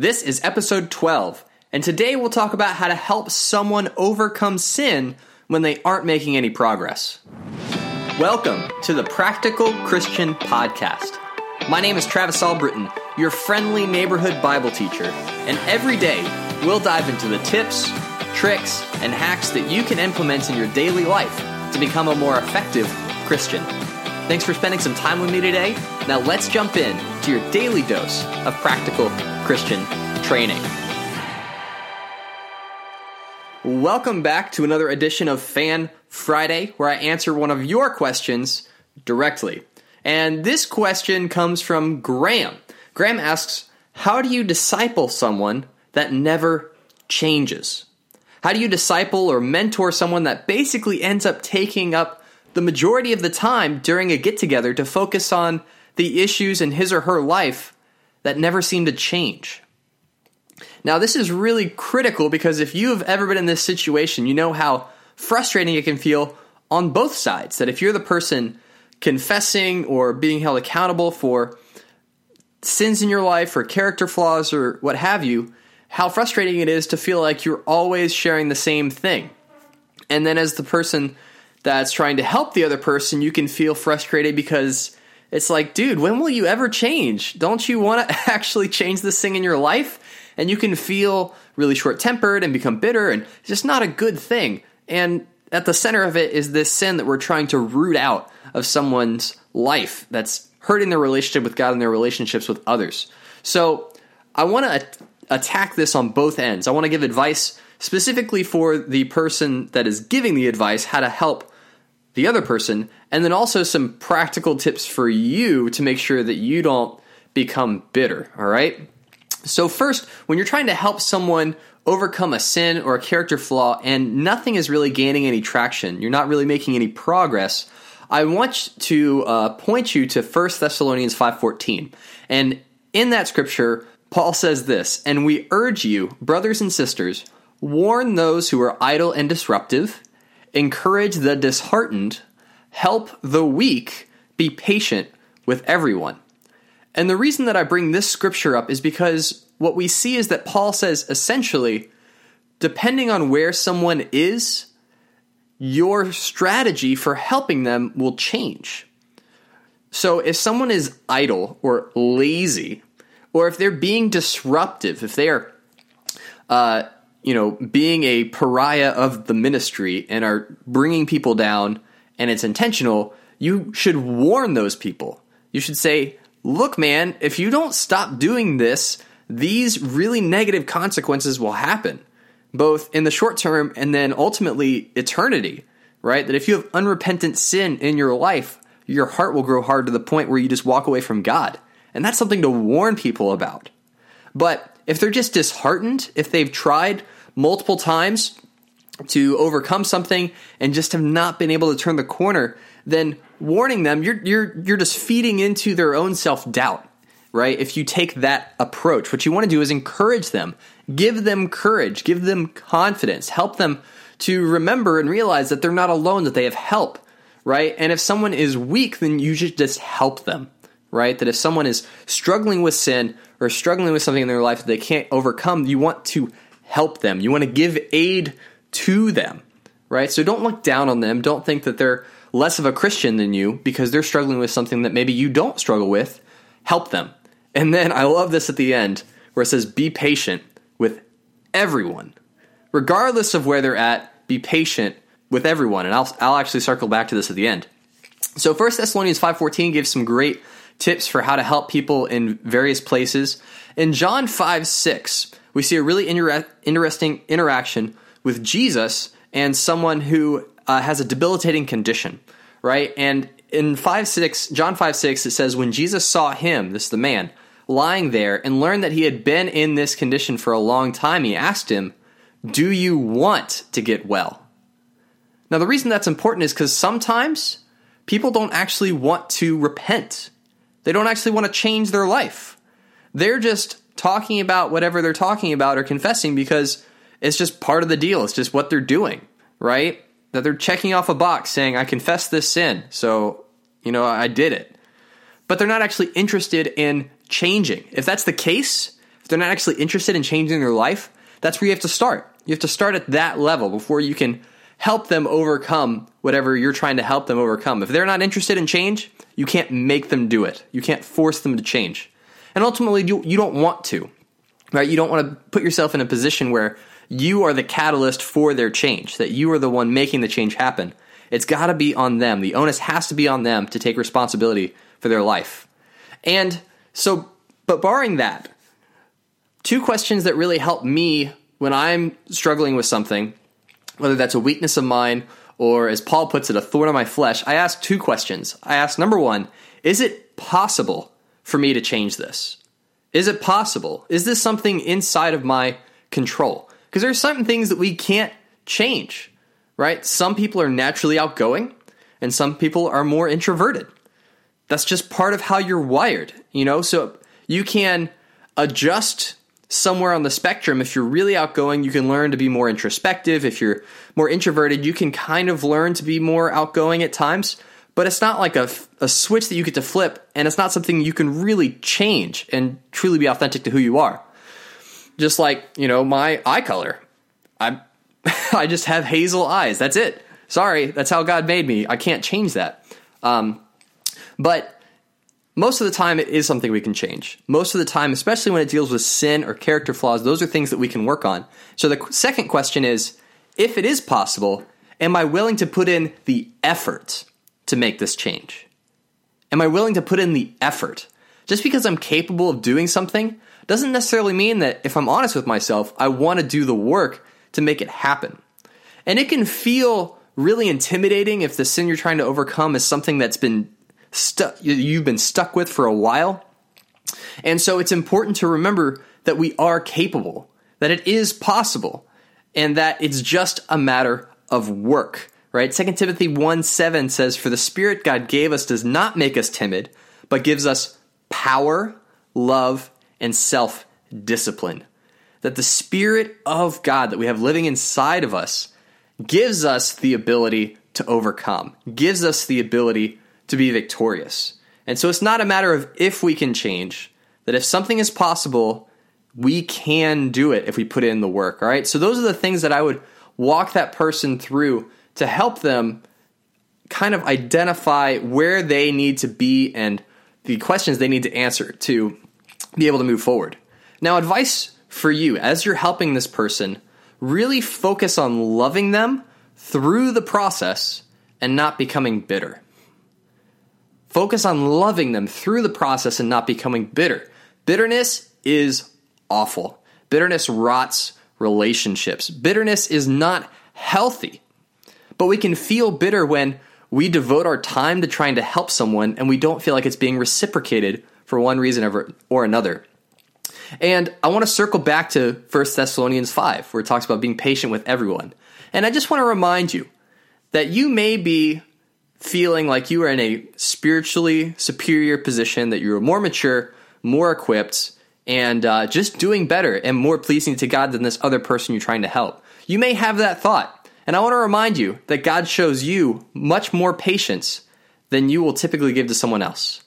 This is episode 12, and today we'll talk about how to help someone overcome sin when they aren't making any progress. Welcome to the Practical Christian Podcast. My name is Travis Albritton, your friendly neighborhood Bible teacher, and every day we'll dive into the tips, tricks, and hacks that you can implement in your daily life to become a more effective Christian. Thanks for spending some time with me today. Now let's jump in to your daily dose of practical Christian training. Welcome back to another edition of Fan Friday, where I answer one of your questions directly. And this question comes from Graham. Graham asks, How do you disciple someone that never changes? How do you disciple or mentor someone that basically ends up taking up the majority of the time during a get together to focus on the issues in his or her life that never seem to change. Now, this is really critical because if you have ever been in this situation, you know how frustrating it can feel on both sides. That if you're the person confessing or being held accountable for sins in your life or character flaws or what have you, how frustrating it is to feel like you're always sharing the same thing. And then as the person that's trying to help the other person, you can feel frustrated because it's like, dude, when will you ever change? Don't you want to actually change this thing in your life? And you can feel really short tempered and become bitter, and it's just not a good thing. And at the center of it is this sin that we're trying to root out of someone's life that's hurting their relationship with God and their relationships with others. So I want to attack this on both ends. I want to give advice specifically for the person that is giving the advice, how to help the other person, and then also some practical tips for you to make sure that you don't become bitter, all right? So, first, when you're trying to help someone overcome a sin or a character flaw and nothing is really gaining any traction, you're not really making any progress, I want to uh, point you to 1 Thessalonians 5.14. And in that scripture, Paul says this, And we urge you, brothers and sisters, warn those who are idle and disruptive, encourage the disheartened, help the weak, be patient with everyone. And the reason that I bring this scripture up is because what we see is that Paul says essentially, depending on where someone is, your strategy for helping them will change. So if someone is idle or lazy, or if they're being disruptive, if they are uh, you know, being a pariah of the ministry and are bringing people down and it's intentional, you should warn those people. You should say, look, man, if you don't stop doing this, these really negative consequences will happen, both in the short term and then ultimately eternity, right? That if you have unrepentant sin in your life, your heart will grow hard to the point where you just walk away from God. And that's something to warn people about. But if they're just disheartened, if they've tried multiple times to overcome something and just have not been able to turn the corner, then warning them, you're you're you're just feeding into their own self-doubt, right? If you take that approach, what you want to do is encourage them, give them courage, give them confidence, help them to remember and realize that they're not alone, that they have help, right? And if someone is weak, then you should just help them, right? That if someone is struggling with sin or struggling with something in their life that they can't overcome, you want to help them. You want to give aid to them, right? So don't look down on them. Don't think that they're less of a Christian than you because they're struggling with something that maybe you don't struggle with. Help them. And then I love this at the end where it says, be patient with everyone. Regardless of where they're at, be patient with everyone. And I'll, I'll actually circle back to this at the end. So 1 Thessalonians 5.14 gives some great tips for how to help people in various places. In John 5 6, we see a really inter- interesting interaction with Jesus and someone who uh, has a debilitating condition, right? And in 5 6, John 5 6, it says, When Jesus saw him, this is the man, lying there and learned that he had been in this condition for a long time, he asked him, Do you want to get well? Now, the reason that's important is because sometimes people don't actually want to repent. They don't actually want to change their life. They're just talking about whatever they're talking about or confessing because it's just part of the deal. It's just what they're doing, right? That they're checking off a box saying, I confess this sin. So, you know, I did it. But they're not actually interested in changing. If that's the case, if they're not actually interested in changing their life, that's where you have to start. You have to start at that level before you can help them overcome whatever you're trying to help them overcome. If they're not interested in change, you can't make them do it. You can't force them to change. And ultimately, you, you don't want to, right? You don't want to put yourself in a position where you are the catalyst for their change, that you are the one making the change happen. It's got to be on them. The onus has to be on them to take responsibility for their life. And so, but barring that, two questions that really help me when I'm struggling with something, whether that's a weakness of mine or, as Paul puts it, a thorn on my flesh, I ask two questions. I ask number one, is it possible for me to change this? Is it possible? Is this something inside of my control? Because there are certain things that we can't change, right? Some people are naturally outgoing and some people are more introverted. That's just part of how you're wired, you know? So you can adjust somewhere on the spectrum. If you're really outgoing, you can learn to be more introspective. If you're more introverted, you can kind of learn to be more outgoing at times. But it's not like a, a switch that you get to flip, and it's not something you can really change and truly be authentic to who you are. Just like, you know, my eye color. I I just have hazel eyes. That's it. Sorry, that's how God made me. I can't change that. Um, but most of the time it is something we can change. Most of the time, especially when it deals with sin or character flaws, those are things that we can work on. So the second question is if it is possible, am I willing to put in the effort to make this change? Am I willing to put in the effort? Just because I'm capable of doing something doesn't necessarily mean that if I'm honest with myself, I want to do the work to make it happen. And it can feel really intimidating if the sin you're trying to overcome is something that's been stuck you've been stuck with for a while. And so it's important to remember that we are capable, that it is possible, and that it's just a matter of work. Right? 2 Timothy 1 7 says, For the Spirit God gave us does not make us timid, but gives us power, love, and self discipline. That the Spirit of God that we have living inside of us gives us the ability to overcome, gives us the ability to be victorious. And so it's not a matter of if we can change, that if something is possible, we can do it if we put in the work. All right. So those are the things that I would walk that person through to help them kind of identify where they need to be and the questions they need to answer to be able to move forward. Now, advice for you as you're helping this person, really focus on loving them through the process and not becoming bitter. Focus on loving them through the process and not becoming bitter. Bitterness is awful. Bitterness rots relationships. Bitterness is not healthy. But we can feel bitter when we devote our time to trying to help someone and we don't feel like it's being reciprocated for one reason or another. And I want to circle back to 1 Thessalonians 5, where it talks about being patient with everyone. And I just want to remind you that you may be feeling like you are in a spiritually superior position, that you're more mature, more equipped, and uh, just doing better and more pleasing to God than this other person you're trying to help. You may have that thought. And I want to remind you that God shows you much more patience than you will typically give to someone else.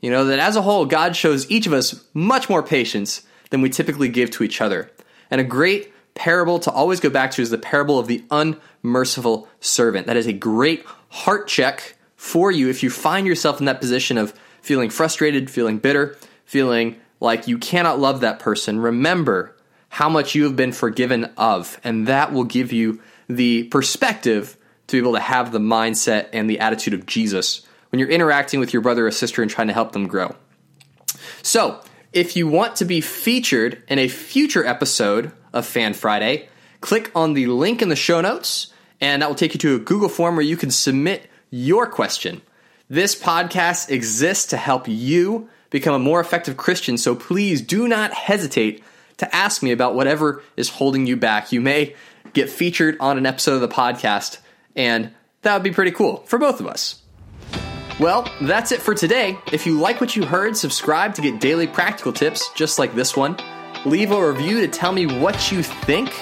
You know, that as a whole, God shows each of us much more patience than we typically give to each other. And a great parable to always go back to is the parable of the unmerciful servant. That is a great heart check for you if you find yourself in that position of feeling frustrated, feeling bitter, feeling like you cannot love that person. Remember how much you have been forgiven of, and that will give you the perspective to be able to have the mindset and the attitude of Jesus when you're interacting with your brother or sister and trying to help them grow. So, if you want to be featured in a future episode of Fan Friday, click on the link in the show notes, and that will take you to a Google form where you can submit your question. This podcast exists to help you become a more effective Christian, so please do not hesitate to ask me about whatever is holding you back. You may get featured on an episode of the podcast, and that would be pretty cool for both of us. Well, that's it for today. If you like what you heard, subscribe to get daily practical tips just like this one leave a review to tell me what you think,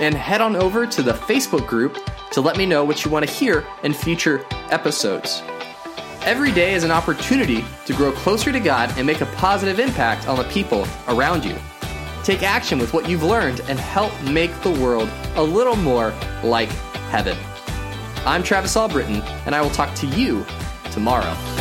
and head on over to the Facebook group to let me know what you want to hear in future episodes. Every day is an opportunity to grow closer to God and make a positive impact on the people around you. take action with what you've learned, and help make the world a little more like heaven. I'm Travis Albritton, and I will talk to you tomorrow.